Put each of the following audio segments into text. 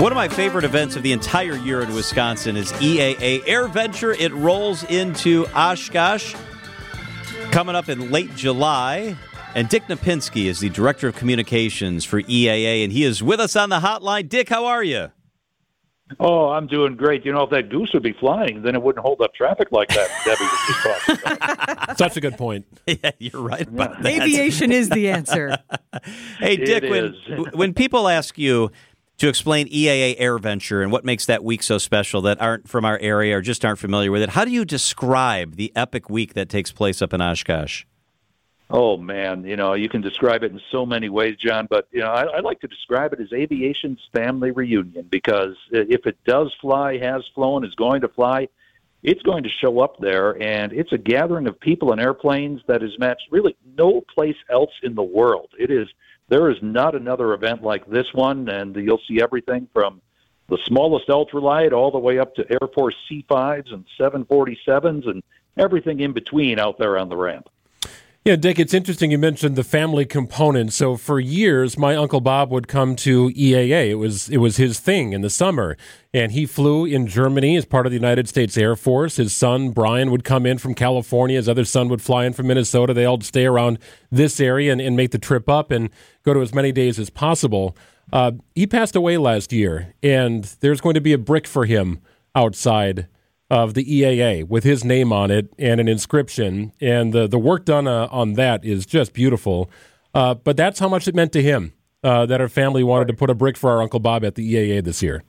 One of my favorite events of the entire year in Wisconsin is EAA Air Venture. It rolls into Oshkosh coming up in late July. And Dick Knapinski is the Director of Communications for EAA, and he is with us on the hotline. Dick, how are you? Oh, I'm doing great. You know, if that goose would be flying, then it wouldn't hold up traffic like that. Debbie was just talking about. Such a good point. yeah, you're right about that. Aviation is the answer. Hey, It Dick, when, is. when people ask you to explain EAA Air Venture and what makes that week so special that aren't from our area or just aren't familiar with it, how do you describe the epic week that takes place up in Oshkosh? Oh man, you know, you can describe it in so many ways, John. But you know, I, I like to describe it as aviation's family reunion because if it does fly, has flown, is going to fly, it's going to show up there, and it's a gathering of people and airplanes that is matched really no place else in the world. It is there is not another event like this one, and you'll see everything from the smallest ultralight all the way up to Air Force C5s and 747s and everything in between out there on the ramp. Yeah, Dick, it's interesting you mentioned the family component. So for years, my uncle Bob would come to EAA. It was it was his thing in the summer, and he flew in Germany as part of the United States Air Force. His son Brian would come in from California. His other son would fly in from Minnesota. They all stay around this area and, and make the trip up and go to as many days as possible. Uh, he passed away last year, and there's going to be a brick for him outside of the EAA with his name on it and an inscription. And the, the work done uh, on that is just beautiful. Uh, but that's how much it meant to him uh, that our family wanted to put a brick for our Uncle Bob at the EAA this year.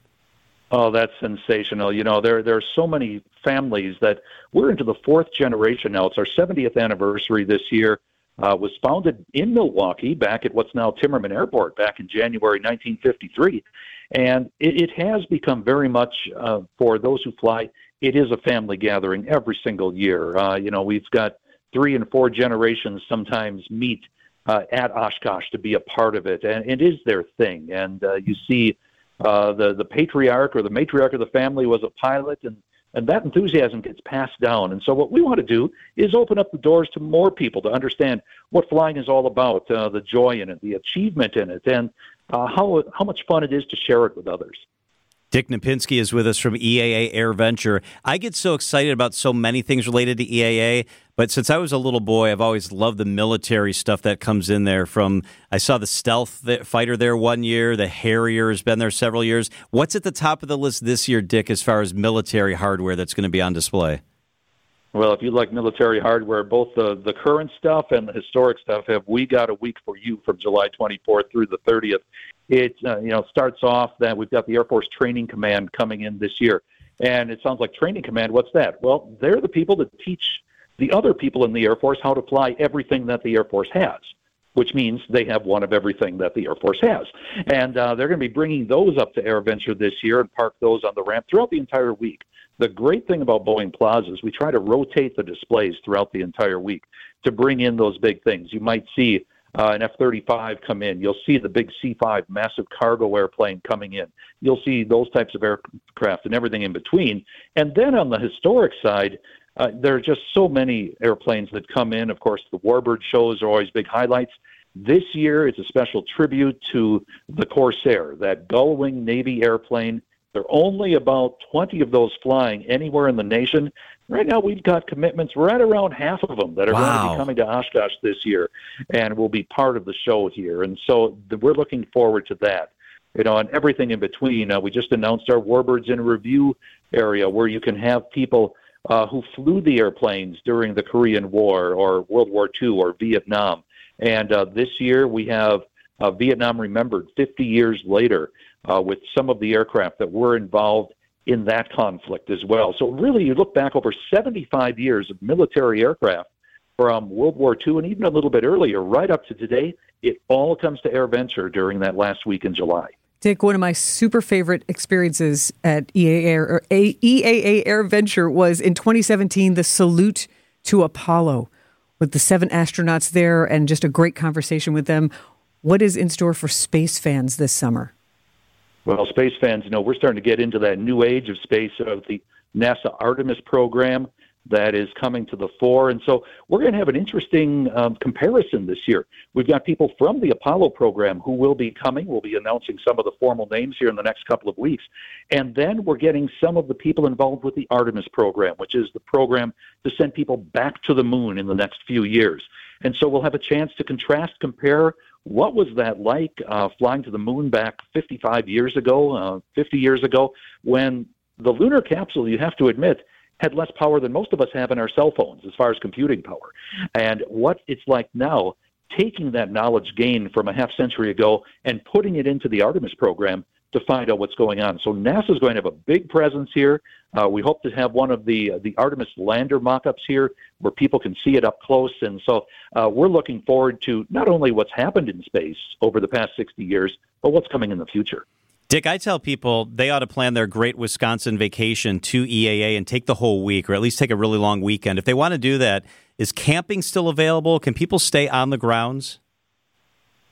Oh, that's sensational. You know, there there are so many families that we're into the fourth generation now. It's our 70th anniversary this year. Uh, was founded in Milwaukee back at what's now Timmerman Airport back in January 1953. And it, it has become very much uh, for those who fly, it is a family gathering every single year. Uh, you know, we've got three and four generations sometimes meet uh, at Oshkosh to be a part of it, and it is their thing. And uh, you see uh, the the patriarch or the matriarch of the family was a pilot, and and that enthusiasm gets passed down. And so what we want to do is open up the doors to more people to understand what flying is all about, uh, the joy in it, the achievement in it, and uh, how how much fun it is to share it with others. Dick Knapinski is with us from EAA Air Venture. I get so excited about so many things related to EAA, but since I was a little boy, I've always loved the military stuff that comes in there. From I saw the stealth fighter there one year, the Harrier has been there several years. What's at the top of the list this year, Dick, as far as military hardware that's going to be on display? Well, if you like military hardware, both the, the current stuff and the historic stuff have we got a week for you from July 24th through the 30th. It uh, you know starts off that we've got the Air Force Training Command coming in this year, and it sounds like Training Command. What's that? Well, they're the people that teach the other people in the Air Force how to fly everything that the Air Force has which means they have one of everything that the Air Force has. And uh, they're going to be bringing those up to AirVenture this year and park those on the ramp throughout the entire week. The great thing about Boeing Plaza is we try to rotate the displays throughout the entire week to bring in those big things. You might see uh, an F 35 come in. You'll see the big C 5 massive cargo airplane coming in. You'll see those types of aircraft and everything in between. And then on the historic side, uh, there are just so many airplanes that come in. Of course, the Warbird shows are always big highlights. This year, it's a special tribute to the Corsair, that gull wing Navy airplane. There are only about 20 of those flying anywhere in the nation. Right now, we've got commitments right around half of them that are Wow. going to be coming to Oshkosh this year and will be part of the show here. And so we're looking forward to that. You know, and everything in between. Uh, we just announced our Warbirds in Review area where you can have people uh, who flew the airplanes during the Korean War or World War II or Vietnam. And uh, this year we have uh, Vietnam Remembered 50 years later uh, with some of the aircraft that were involved in that conflict as well. So, really, you look back over 75 years of military aircraft from World War II and even a little bit earlier, right up to today. It all comes to AirVenture during that last week in July. Dick, one of my super favorite experiences at EAA Air, EAA Air Venture was in 2017, the salute to Apollo with the seven astronauts there and just a great conversation with them. What is in store for space fans this summer? Well, space fans, you know, we're starting to get into that new age of space of the NASA Artemis program. That is coming to the fore. And so we're going to have an interesting um, comparison this year. We've got people from the Apollo program who will be coming. We'll be announcing some of the formal names here in the next couple of weeks. And then we're getting some of the people involved with the Artemis program, which is the program to send people back to the moon in the next few years. And so we'll have a chance to contrast, compare what was that like uh, flying to the moon back 55 years ago, uh, 50 years ago, when the lunar capsule, you have to admit, had less power than most of us have in our cell phones as far as computing power. And what it's like now, taking that knowledge gained from a half century ago and putting it into the Artemis program to find out what's going on. So NASA is going to have a big presence here. Uh, we hope to have one of the uh, the Artemis lander mock-ups here where people can see it up close. And so uh, we're looking forward to not only what's happened in space over the past 60 years, but what's coming in the future. Dick, I tell people they ought to plan their great Wisconsin vacation to EAA and take the whole week, or at least take a really long weekend. If they want to do that, is camping still available? Can people stay on the grounds?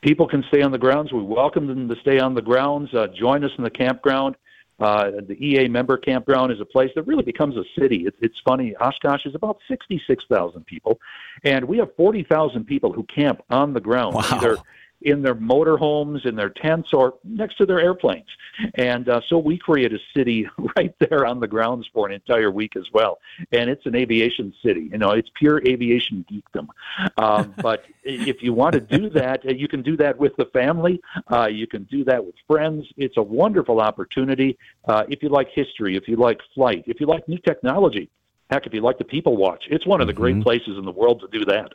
People can stay on the grounds. We welcome them to stay on the grounds. Uh, join us in the campground. Uh, the EA member campground is a place that really becomes a city. It's, it's funny. Oshkosh is about 66,000 people, and we have 40,000 people who camp on the ground, wow. either in their motorhomes, in their tents, or next to their airplanes. And uh, so we create a city right there on the grounds for an entire week as well. And it's an aviation city. You know, it's pure aviation geekdom. Um, but if you want to do that, uh, you can do that with the family. Uh, you can do that with friends. It's a wonderful opportunity. Uh, if you like history, if you like flight, if you like new technology, heck, if you like the people watch, it's one of the great mm-hmm. places in the world to do that.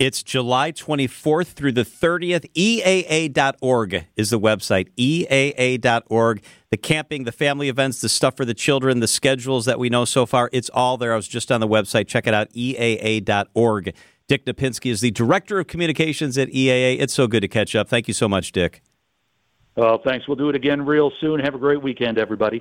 It's July 24th through the 30th. EAA.org is the website. EAA.org. The camping, the family events, the stuff for the children, the schedules that we know so far, it's all there. I was just on the website. Check it out, EAA.org. Dick Knapinski is the Director of Communications at EAA. It's so good to catch up. Thank you so much, Dick. Well, thanks. We'll do it again real soon. Have a great weekend, everybody.